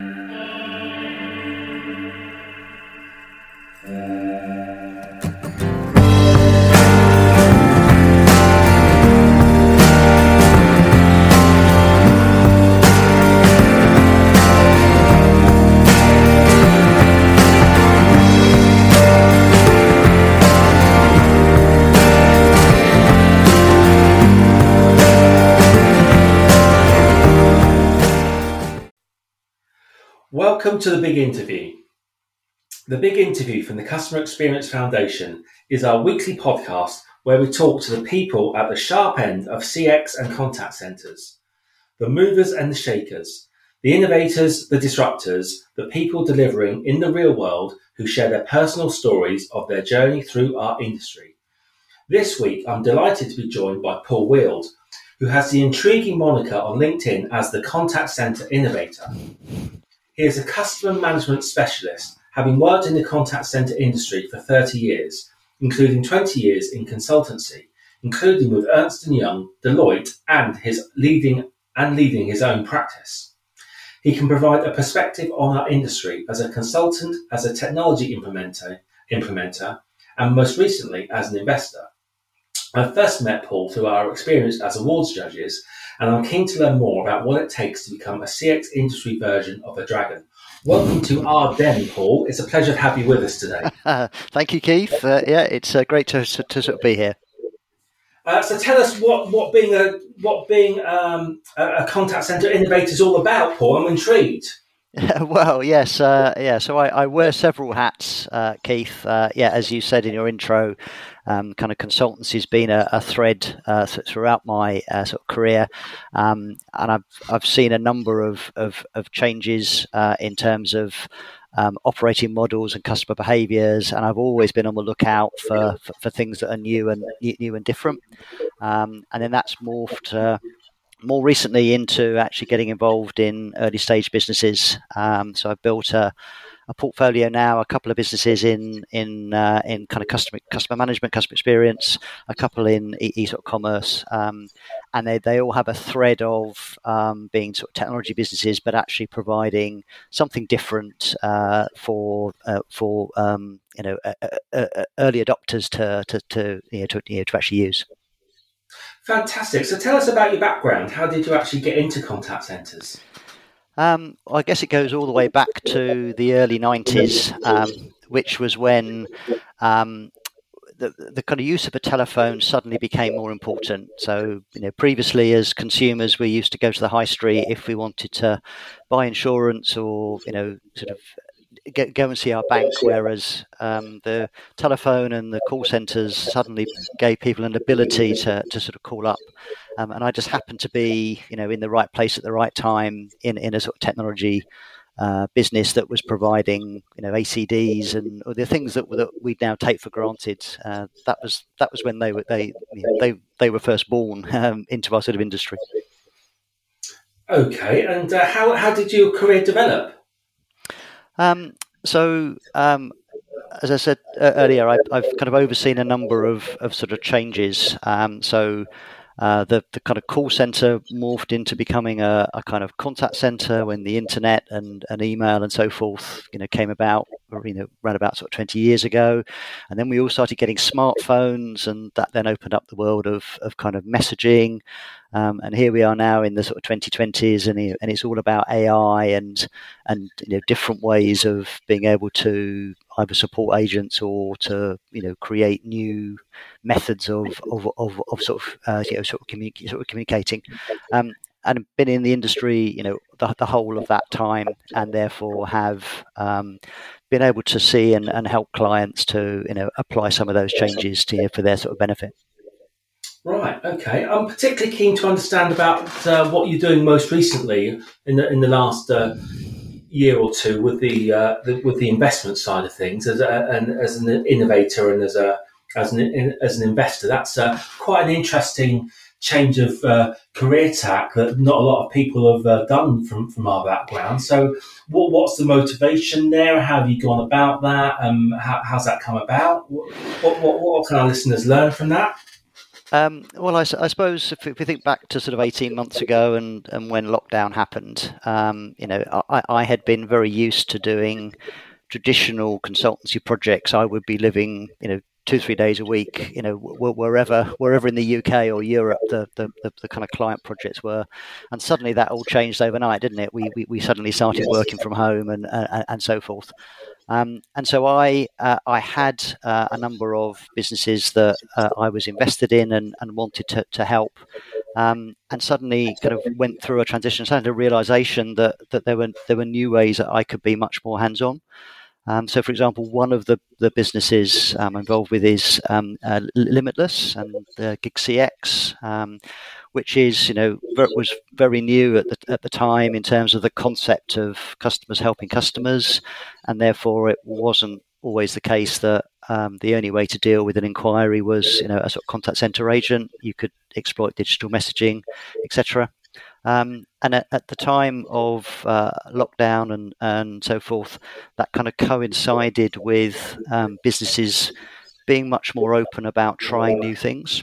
Uh... Welcome to the Big Interview. The Big Interview from the Customer Experience Foundation is our weekly podcast where we talk to the people at the sharp end of CX and contact centers, the movers and the shakers, the innovators, the disruptors, the people delivering in the real world who share their personal stories of their journey through our industry. This week, I'm delighted to be joined by Paul Weald, who has the intriguing moniker on LinkedIn as the Contact Center Innovator. He is a customer management specialist, having worked in the contact center industry for 30 years, including 20 years in consultancy, including with Ernst & Young, Deloitte, and his leading and leading his own practice. He can provide a perspective on our industry as a consultant, as a technology implementer, implementer, and most recently as an investor. I first met Paul through our experience as awards judges and I'm keen to learn more about what it takes to become a CX industry version of a dragon. Welcome to our den, Paul. It's a pleasure to have you with us today. thank you, Keith. Uh, yeah, it's uh, great to, to, to, sort of be here. Uh, so tell us what, what being a what being um, a contact center innovator is all about, Paul. I'm intrigued. well, yes, uh, yeah. So I, I, wear several hats, uh, Keith. Uh, yeah, as you said in your intro, um, kind of consultancy has been a, a thread uh, throughout my uh, sort of career, um, and I've I've seen a number of of, of changes uh, in terms of um, operating models and customer behaviours, and I've always been on the lookout for, for, for things that are new and new and different. Um, and then that's morphed more recently into actually getting involved in early stage businesses. Um, so I've built a, a, portfolio now, a couple of businesses in in uh, in kind of customer customer management, customer experience, a couple in e, sort of commerce, um, and they, they all have a thread of um, being sort of technology businesses, but actually providing something different uh, for uh, for um, you know uh, uh, uh, early adopters to to to, you know, to, you know, to actually use. Fantastic. So tell us about your background. How did you actually get into contact centres? Um, I guess it goes all the way back to the early 90s, um, which was when um, the, the kind of use of a telephone suddenly became more important. So, you know, previously as consumers, we used to go to the high street if we wanted to buy insurance or, you know, sort of go, go and see our bank, whereas um, the telephone and the call centres suddenly gave people an ability to, to sort of call up. Um, and I just happened to be, you know, in the right place at the right time in, in a sort of technology uh, business that was providing, you know, ACDs and the things that, that we now take for granted. Uh, that was that was when they were they you know, they they were first born um, into our sort of industry. Okay, and uh, how how did your career develop? Um, so, um, as I said uh, earlier, I, have kind of overseen a number of, of sort of changes. Um, so, uh, the the kind of call center morphed into becoming a, a, kind of contact center when the internet and, and email and so forth, you know, came about, you know, around about sort of twenty years ago, and then we all started getting smartphones, and that then opened up the world of of kind of messaging, um, and here we are now in the sort of 2020s, and, and it's all about AI and and you know different ways of being able to either support agents or to you know create new methods of of, of, of sort of uh, you know sort of, communi- sort of communicating. Um, and been in the industry, you know, the, the whole of that time, and therefore have um, been able to see and, and help clients to, you know, apply some of those changes to for their sort of benefit. Right. Okay. I'm particularly keen to understand about uh, what you're doing most recently in the in the last uh, year or two with the, uh, the, with the investment side of things, as a, and as an innovator and as a as an as an investor. That's uh, quite an interesting change of uh, career tack that not a lot of people have uh, done from from our background. So, what, what's the motivation there? How have you gone about that? Um, how, how's that come about? What, what, what, what can our listeners learn from that? Um, well, I, I, suppose if we think back to sort of 18 months ago and, and when lockdown happened, um, you know, I, I, had been very used to doing traditional consultancy projects. I would be living, you know, two three days a week, you know, wherever wherever in the UK or Europe the, the, the, the, kind of client projects were, and suddenly that all changed overnight, didn't it? We we, we suddenly started working from home and and, and so forth. Um, and so I uh, I had uh, a number of businesses that uh, I was invested in and, and wanted to, to help. Um, and suddenly kind of went through a transition, had a realization that, that there were there were new ways that I could be much more hands on. Um, so, for example, one of the, the businesses I'm involved with is um, uh, Limitless and uh, GigCX, um, which is, you know, was very new at the, at the time in terms of the concept of customers helping customers, and therefore it wasn't always the case that um, the only way to deal with an inquiry was, you know, a sort of contact center agent. You could exploit digital messaging, etc. Um, and at, at, the time of uh, lockdown and, and so forth, that kind of coincided with um, businesses being much more open about trying new things.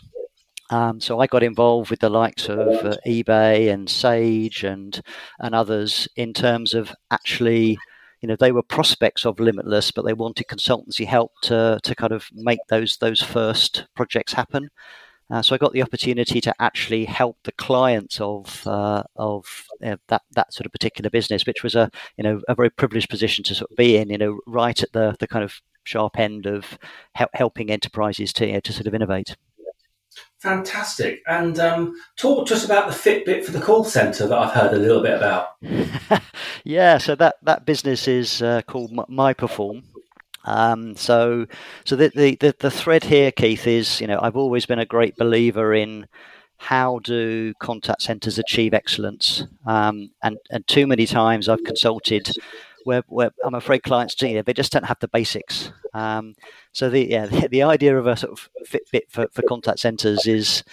Um, so I got involved with the likes of uh, eBay and Sage and and others in terms of actually, you know, they were prospects of Limitless, but they wanted consultancy help to to kind of make those those first projects happen. Uh, so I got the opportunity to actually help the clients of uh, of uh, that that sort of particular business, which was a you know a very privileged position to sort of be in. You know, right at the the kind of sharp end of helping enterprises to you know, to sort of innovate. Fantastic. And um, talk to us about the Fitbit for the call centre that I've heard a little bit about. yeah, so that, that business is uh, called MyPerform. Um, so, so the, the, the thread here, Keith, is you know I've always been a great believer in how do contact centres achieve excellence, um, and and too many times I've consulted where, where I'm afraid clients you know, they just don't have the basics. Um, so the yeah the, the, idea of a sort of Fitbit for, for contact centres is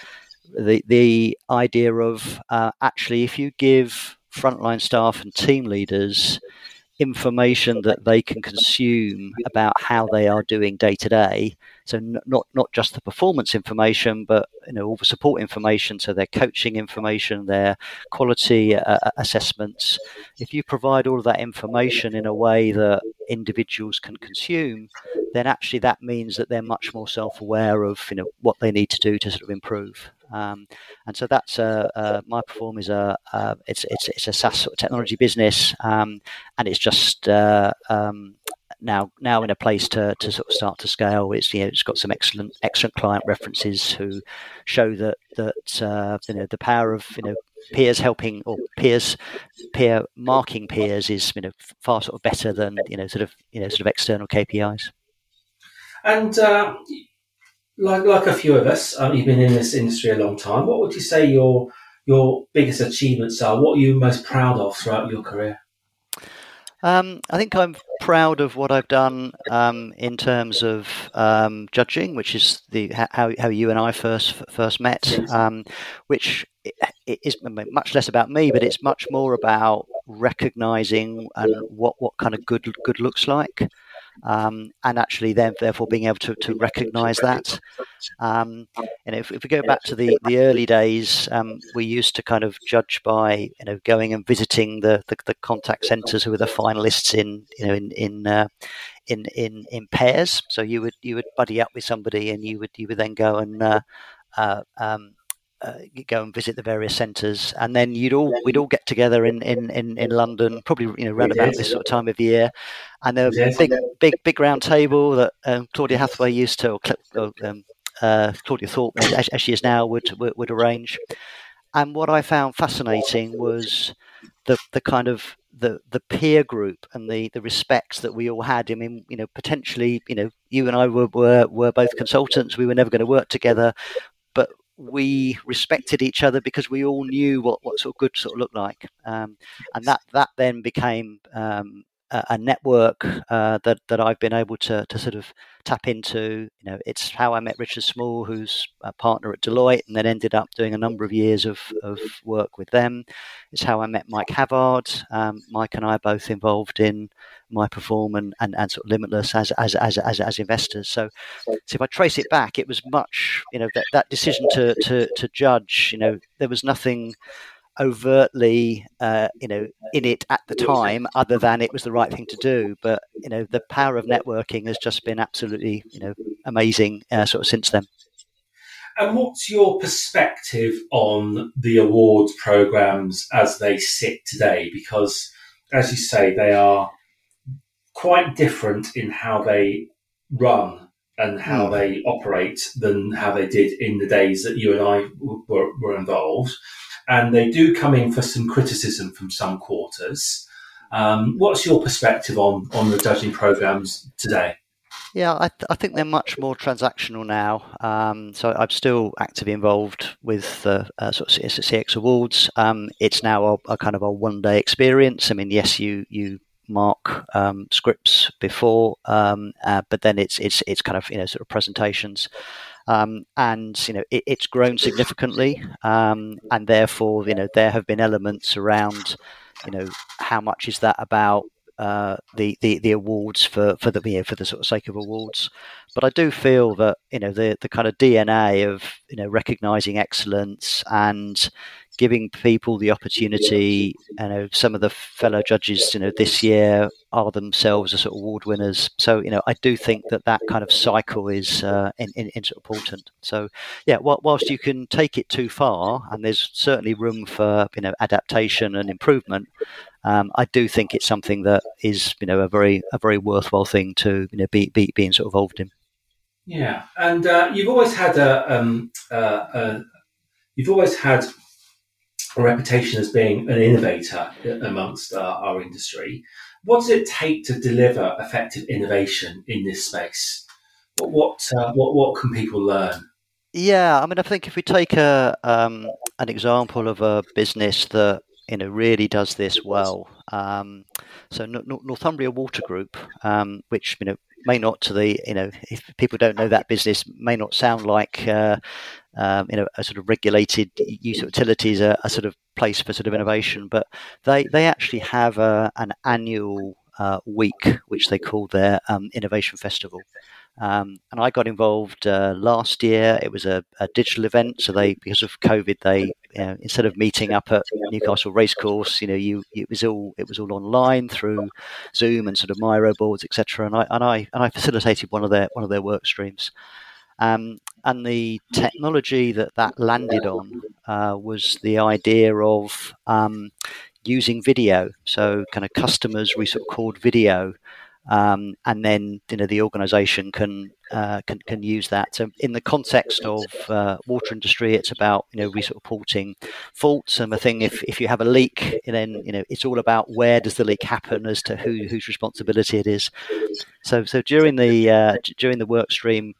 the the idea of uh, actually if you give frontline staff and team leaders information that they can consume about how they are doing day to day. So not not just the performance information, but you know all the support information. So their coaching information, their quality uh, uh, assessments. If you provide all of that information in a way that individuals can consume, then actually that means that they're much more self-aware of you know what they need to do to sort of improve. Um, and so that's uh, uh, MyPerform is a uh, it's it's it's a SaaS technology business, um, and it's just uh, um, now now in a place to, to sort of start to scale. It's you know it's got some excellent excellent client references who show that that uh, you know the power of you know peers helping or peers peer marking peers is you know far sort of better than you know sort of you know sort of external KPIs. And uh, like like a few of us, um, you've been in this industry a long time. What would you say your your biggest achievements are? What are you most proud of throughout your career? Um, I think I'm proud of what I've done um, in terms of um, judging, which is the how, how you and I first first met, um, which is much less about me, but it's much more about recognizing and what what kind of good good looks like um, and actually then therefore being able to, to recognize that. Um, and if, if, we go back to the, the early days, um, we used to kind of judge by you know going and visiting the, the, the contact centers who were the finalists in you know in in, uh, in in in pairs. So you would you would buddy up with somebody and you would you would then go and uh, uh, um, uh, go and visit the various centres, and then you'd all we'd all get together in, in, in, in London, probably you know around about this sort of time of year, and there was a big big big round table that um, Claudia Hathaway used to, or um, uh, Claudia Thorpe, as, as, she is now, would, would, would arrange. And what I found fascinating was the the kind of the the peer group and the the respects that we all had. I mean, you know, potentially, you know, you and I were were, were both consultants. We were never going to work together, we respected each other because we all knew what, what sort of good sort of looked like, um, and that that then became um, a network uh, that that I've been able to to sort of tap into. You know, it's how I met Richard Small, who's a partner at Deloitte, and then ended up doing a number of years of, of work with them. It's how I met Mike Havard. Um, Mike and I are both involved in myPerform and, and, and sort of Limitless as as, as, as, as investors. So, so if I trace it back, it was much, you know, that, that decision to, to, to judge, you know, there was nothing overtly, uh, you know, in it at the time, other than it was the right thing to do. But you know, the power of networking has just been absolutely, you know, amazing uh, sort of since then. And what's your perspective on the awards programs as they sit today? Because, as you say, they are quite different in how they run and how mm. they operate than how they did in the days that you and I were, were involved and they do come in for some criticism from some quarters. Um, what's your perspective on on the judging programs today? Yeah, I, th- I, think they're much more transactional now. Um, so I'm still actively involved with the uh, sort of CX awards. Um, it's now a, a, kind of a one day experience. I mean, yes, you you mark um, scripts before, um, uh, but then it's it's it's kind of you know sort of presentations. Um, and you know it, it's grown significantly, um, and therefore you know there have been elements around you know how much is that about uh, the, the the awards for for the you know, for the sort of sake of awards. But I do feel that you know the the kind of DNA of you know recognizing excellence and giving people the opportunity. You know, some of the fellow judges, you know, this year are themselves a sort of award winners. So, you know, I do think that that kind of cycle is uh, in, in, in sort of important. So, yeah, whilst you can take it too far, and there's certainly room for you know adaptation and improvement. Um, I do think it's something that is, you know, a very a very worthwhile thing to you know be, be being sort of involved in. Yeah, and uh, you've always had a, um, uh, you've always had a reputation as being an innovator amongst uh, our industry. What does it take to deliver effective innovation in this space? What what uh, what, what can people learn? Yeah, I mean, I think if we take a um, an example of a business that you know really does this well, um, so Northumbria Water Group, um, which you know may not to the you know if people don't know that business may not sound like uh, um, you know, a sort of regulated use of utilities, a, a, sort of place for sort of innovation. But they they actually have a, an annual uh, week which they call their um, innovation festival. Um, and I got involved uh, last year. It was a, a, digital event, so they because of COVID, they know, instead of meeting up at Newcastle Racecourse, you know, you it was all it was all online through Zoom and sort of Miro boards, etc. And I and I and I facilitated one of their one of their work streams. Um, and the technology that that landed on uh, was the idea of um, using video. So, kind of customers we sort of called video, um, and then you know the organisation can, uh, can can use that. So, in the context of uh, water industry, it's about you know reporting faults and the thing. If if you have a leak, then you know it's all about where does the leak happen as to who whose responsibility it is. So, so during the uh, during the work stream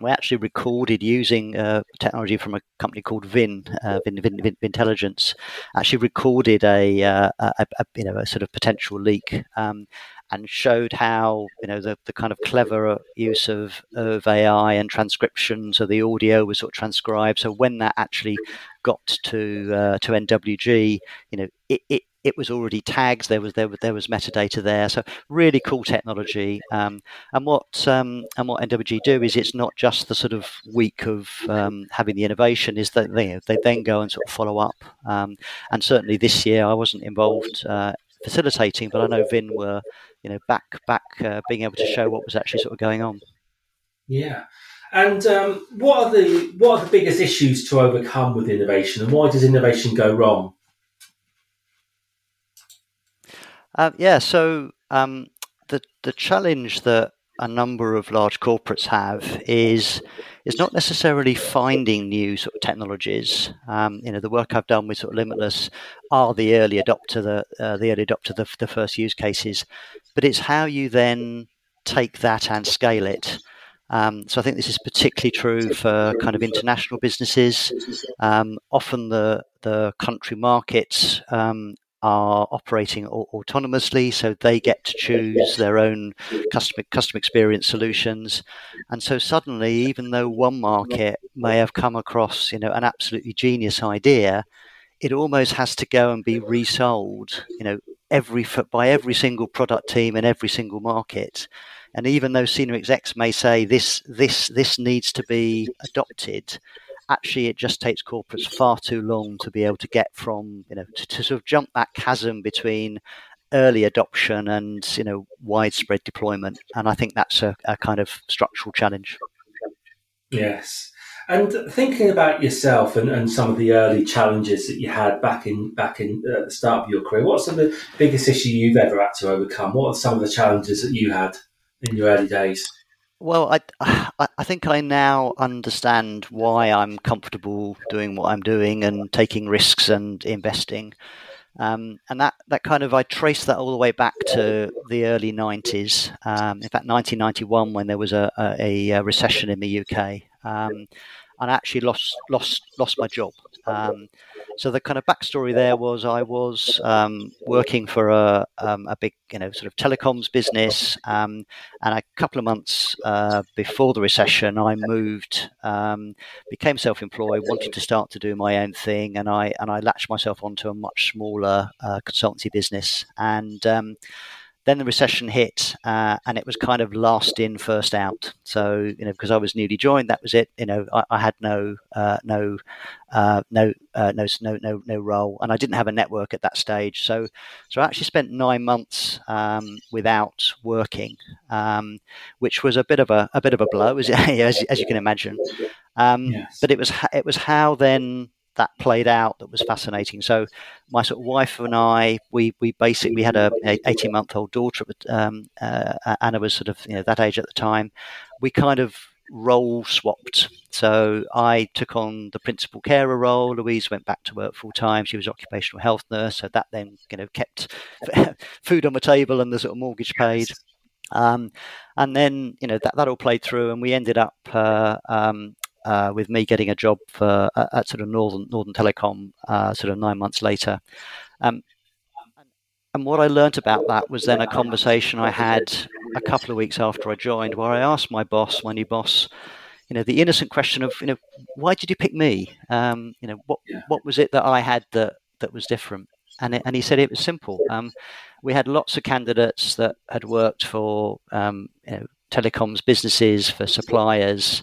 we actually recorded using uh, technology from a company called Vin, uh, Vin, Vin, Vin, Intelligence. Actually, recorded a, uh, a, a, you know a sort of potential leak, um, and showed how you know the, the kind of clever use of, of AI and transcription, so the audio was sort of transcribed. So when that actually got to uh, to NWG, you know it, it it was already tagged. There was there was there was metadata there. So really cool technology. Um, and what um, and what NWG do is it's not just the sort of week of um, having the innovation. Is that they they then go and sort of follow up. Um, and certainly this year I wasn't involved uh, facilitating, but I know Vin were you know back back uh, being able to show what was actually sort of going on. Yeah. And um, what are the what are the biggest issues to overcome with innovation, and why does innovation go wrong? Um, yeah, so um, the the challenge that a number of large corporates have is is not necessarily finding new sort of technologies. Um, you know, the work I've done with sort of Limitless are the early adopter, the uh, the early adopter, the, the first use cases, but it's how you then take that and scale it. Um, so I think this is particularly true for kind of international businesses. Um, often the the country markets um, are operating autonomously, so they get to choose their own customer customer experience solutions. And so suddenly, even though one market may have come across, you know, an absolutely genius idea, it almost has to go and be resold, you know, every by every single product team in every single market. And even though senior execs may say this this this needs to be adopted, actually it just takes corporates far too long to be able to get from you know to, to sort of jump that chasm between early adoption and you know widespread deployment. And I think that's a, a kind of structural challenge. Yes. And thinking about yourself and, and some of the early challenges that you had back in back in uh, the start of your career, what's the biggest issue you've ever had to overcome? What are some of the challenges that you had in your early days? Well, I, I think I now understand why I'm comfortable doing what I'm doing and taking risks and investing. Um, and that, that kind of, I trace that all the way back to the early 90s. Um, in fact, 1991, when there was a, a, a recession in the UK. Um, and I actually lost, lost, lost my job. Um, so the kind of backstory there was I was um, working for a, um, a big, you know, sort of telecoms business, um, and a couple of months uh, before the recession, I moved, um, became self-employed, wanted to start to do my own thing, and I and I latched myself onto a much smaller uh, consultancy business, and um, then the recession hit, uh, and it was kind of last in, first out. So you know, because I was newly joined, that was it. You know, I, I had no, uh, no, uh, no, uh, no, no, no, no role, and I didn't have a network at that stage. So, so I actually spent nine months um, without working, um, which was a bit of a, a bit of a blow, as, as, as you can imagine. Um, yes. But it was it was how then that played out that was fascinating. So my sort of wife and I, we we basically had a, a eighteen month old daughter. Um, uh, Anna was sort of you know that age at the time. We kind of role swapped. So I took on the principal carer role. Louise went back to work full time. She was occupational health nurse, so that then you know kept food on the table and the sort of mortgage paid. Um, and then you know that that all played through, and we ended up uh, um, uh, with me getting a job for uh, at sort of Northern Northern Telecom uh, sort of nine months later. Um, and what I learnt about that was then a conversation I had a couple of weeks after I joined, where I asked my boss, my new boss, you know, the innocent question of, you know, why did you pick me? Um, you know, what what was it that I had that that was different? And it, and he said it was simple. Um, we had lots of candidates that had worked for um, you know, telecoms businesses, for suppliers,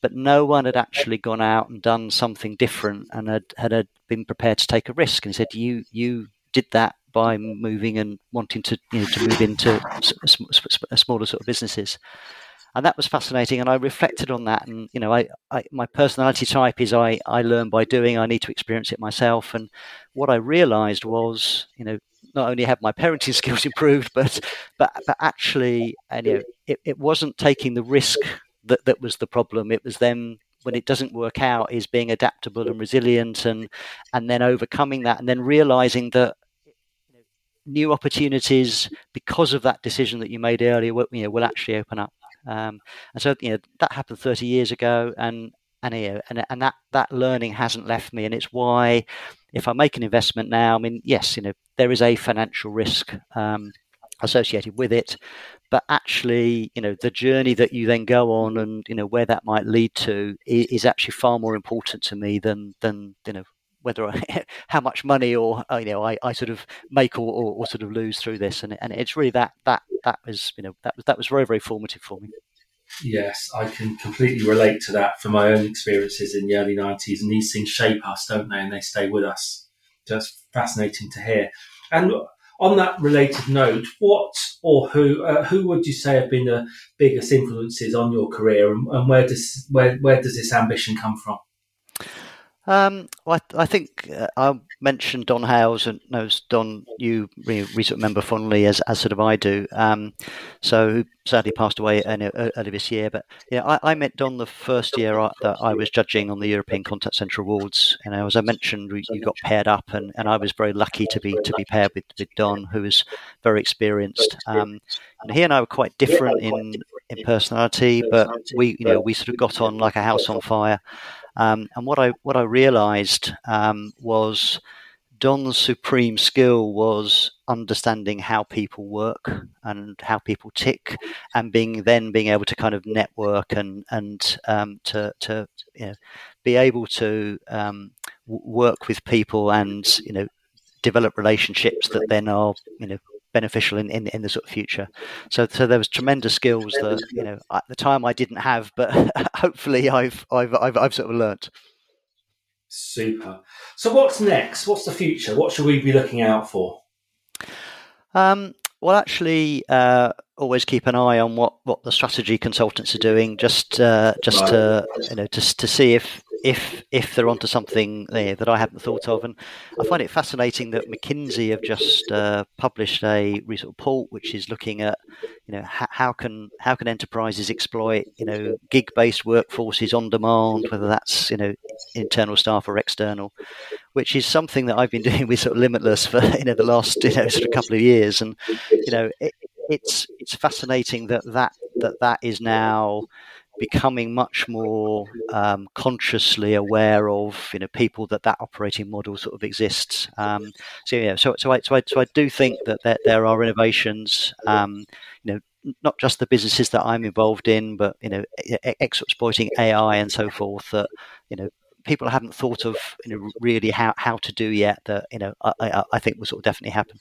but no one had actually gone out and done something different and had, had, had been prepared to take a risk. And he said, "You you did that by moving and wanting to you know to move into smaller sort of businesses." And that was fascinating, and I reflected on that. And you know, I, I my personality type is I I learn by doing. I need to experience it myself. And what I realised was, you know, not only have my parenting skills improved, but but but actually, and you know, it, it wasn't taking the risk that that was the problem. It was them when it doesn't work out is being adaptable and resilient and and then overcoming that and then realizing that new opportunities because of that decision that you made earlier will, you know, will actually open up. Um, and so you know that happened 30 years ago and and, know, and and that that learning hasn't left me. And it's why if I make an investment now I mean yes you know there is a financial risk. Um, associated with it. But actually you know the journey that you then go on and you know where that might lead to is, actually far more important to me than than you know whether I, how much money or uh, you know I, I sort of make or, or, or, sort of lose through this. And and it's really that that that was you know that was that was very very formative for me. Yes i can completely relate to that from my own experiences in the early 90s and these things shape us don't they? And they stay with us. Just fascinating to hear. And on that related note, what or who uh, who would you say have been the biggest influences on your career, and, and where does where where does this ambition come from? Um, I, I, think uh, I mentioned Don Hales and knows Don. You recent member fondly as, as sort of I do. Um, so sadly passed away early this year. But yeah, I, I, met Don the first year I, that I was judging on the European Contact Centre Awards. Know, as I mentioned, we, you got paired up, and, and I was very lucky to be to be paired with, with Don, who was very experienced. Um, and he and I were quite different in in personality, but we you know we sort of got on like a house on fire. Um, and what I what I realised um, was Don's supreme skill was understanding how people work and how people tick, and being then being able to kind of network and and um, to to you know, be able to um, work with people and you know develop relationships that then are you know beneficial in, in, in the sort of future. So so there was tremendous skills that you know at the time I didn't have, but hopefully I've I've I've, I've sort of learnt. Super. So what's next? What's the future? What should we be looking out for? Um, well, actually, uh, always keep an eye on what, what the strategy consultants are doing, just uh, just to you know to, to see if if if they're onto something there that I haven't thought of. And I find it fascinating that McKinsey have just uh, published a recent report which is looking at you know how, how can how can enterprises exploit you know gig based workforces on demand, whether that's you know internal staff or external, which is something that I've been doing with sort of Limitless for you know the last you know sort of couple of years, and you know it, it's it's fascinating that that that that is now becoming much more um, consciously aware of you know people that that operating model sort of exists. Um, so yeah, so so I, so I so I do think that there, there are innovations. Um, you know, not just the businesses that I'm involved in, but you know, exploiting AI and so forth. That you know, people haven't thought of you know really how how to do yet. That you know, I, I think will sort of definitely happen.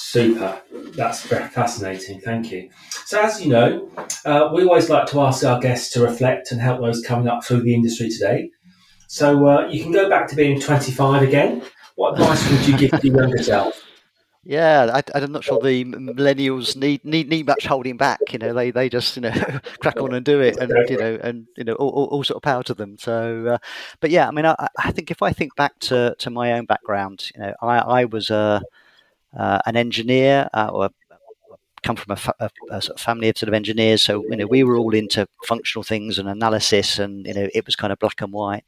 Super. That's fascinating. Thank you. So, as you know, uh, we always like to ask our guests to reflect and help those coming up through the industry today. So, uh, you can go back to being 25 again. What advice would you give to your younger self? Yeah, I, am not sure the millennials need, need need much holding back. You know, they, they just you know crack on and do it, and you know, and you know, all, all, all sort of power to them. So, uh, but yeah, I mean, I, I, think if I think back to, to my own background, you know, I, I was a uh, an engineer uh, or come from a, a, a sort of family of sort of engineers. So you know, we were all into functional things and analysis, and you know, it was kind of black and white.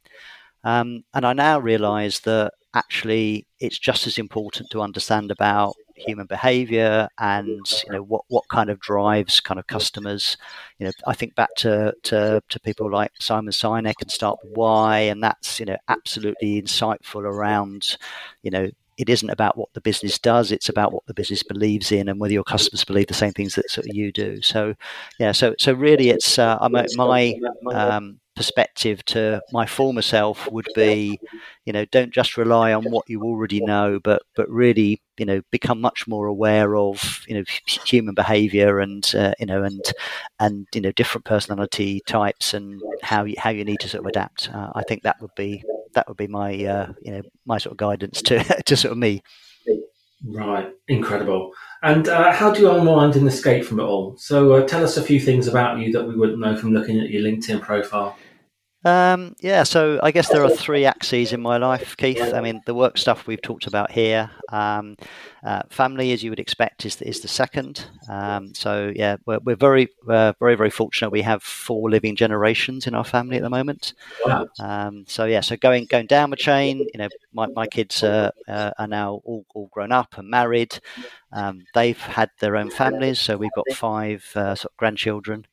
Um, and I now realise that actually it's just as important to understand about human behavior and you know what what kind of drives kind of customers you know i think back to to, to people like simon sinek and start with why and that's you know absolutely insightful around you know it isn't about what the business does; it's about what the business believes in, and whether your customers believe the same things that sort of you do. So, yeah, so so really, it's uh, my um, perspective to my former self would be, you know, don't just rely on what you already know, but but really, you know, become much more aware of you know human behaviour and uh, you know and and you know different personality types and how you, how you need to sort of adapt. Uh, I think that would be that would be my uh, you know my sort of guidance to to sort of me. Right, incredible. And uh, how do you unwind and escape from it all? So, uh, tell us a few things about you that we wouldn't know from looking at your LinkedIn profile. Um, yeah, so I guess there are three axes in my life, Keith. I mean, the work stuff we've talked about here. Um, uh, family, as you would expect, is is the second. Um, so yeah, we're, we're very uh, very very fortunate. We have four living generations in our family at the moment. Um, so yeah, so going going down the chain, you know, my, my kids uh, are now all, all grown up and married. Um, they've had their own families, so we've got five uh, sort of grandchildren.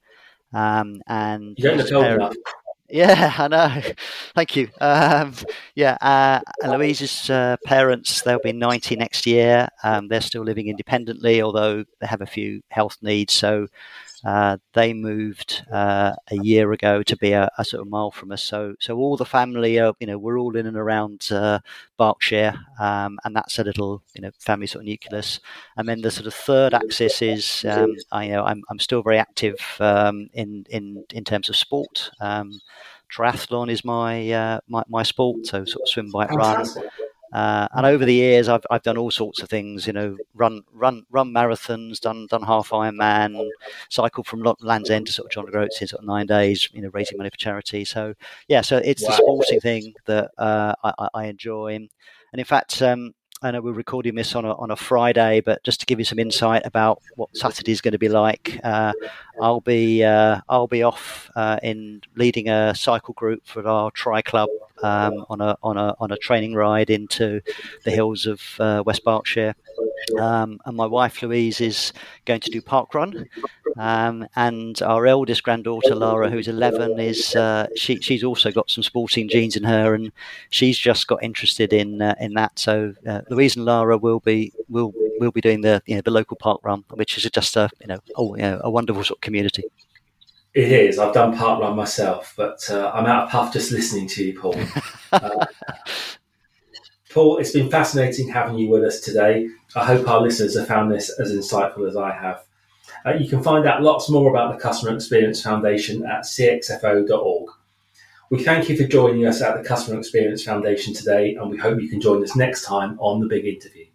Um, and you don't yeah, I know. Thank you. Um, yeah, uh, Louise's uh, parents, they'll be 90 next year. Um, they're still living independently, although they have a few health needs. So uh, they moved uh, a year ago to be a, a, sort of mile from us. So, so all the family, are, you know, we're all in and around uh, Berkshire, um, and that's a little, you know, family sort of nucleus. And then the sort of third axis is, um, I you know, I'm, I'm still very active um, in in in terms of sport. Um, triathlon is my, uh, my my sport, so sort of swim, bike, run. Uh, and over the years, I've, I've done all sorts of things. You know, run run run marathons, done done half Ironman, cycled from Land's End to sort of John O'Groats in sort of nine days. You know, raising money for charity. So yeah, so it's wow. the sporting thing that uh, I, I, enjoy. And in fact, um, I know we're recording this on a, on a Friday, but just to give you some insight about what Saturday is going to be like, uh, I'll be uh, I'll be off uh, in leading a cycle group for our Tri Club um, on a on a on a training ride into the hills of uh, West Berkshire. Um, and my wife Louise is going to do park run. Um, and our eldest granddaughter Lara, who's 11, is uh, she she's also got some sporting genes in her, and she's just got interested in uh, in that. So uh, Louise and Lara will be will will be doing the you know the local park run, which is just a you know, oh, you know a wonderful sort of community. It is. I've done park run myself, but uh, I'm out of puff just listening to you, Paul. Uh, Paul, it's been fascinating having you with us today. I hope our listeners have found this as insightful as I have. Uh, you can find out lots more about the Customer Experience Foundation at cxfo.org. We thank you for joining us at the Customer Experience Foundation today, and we hope you can join us next time on the Big Interview.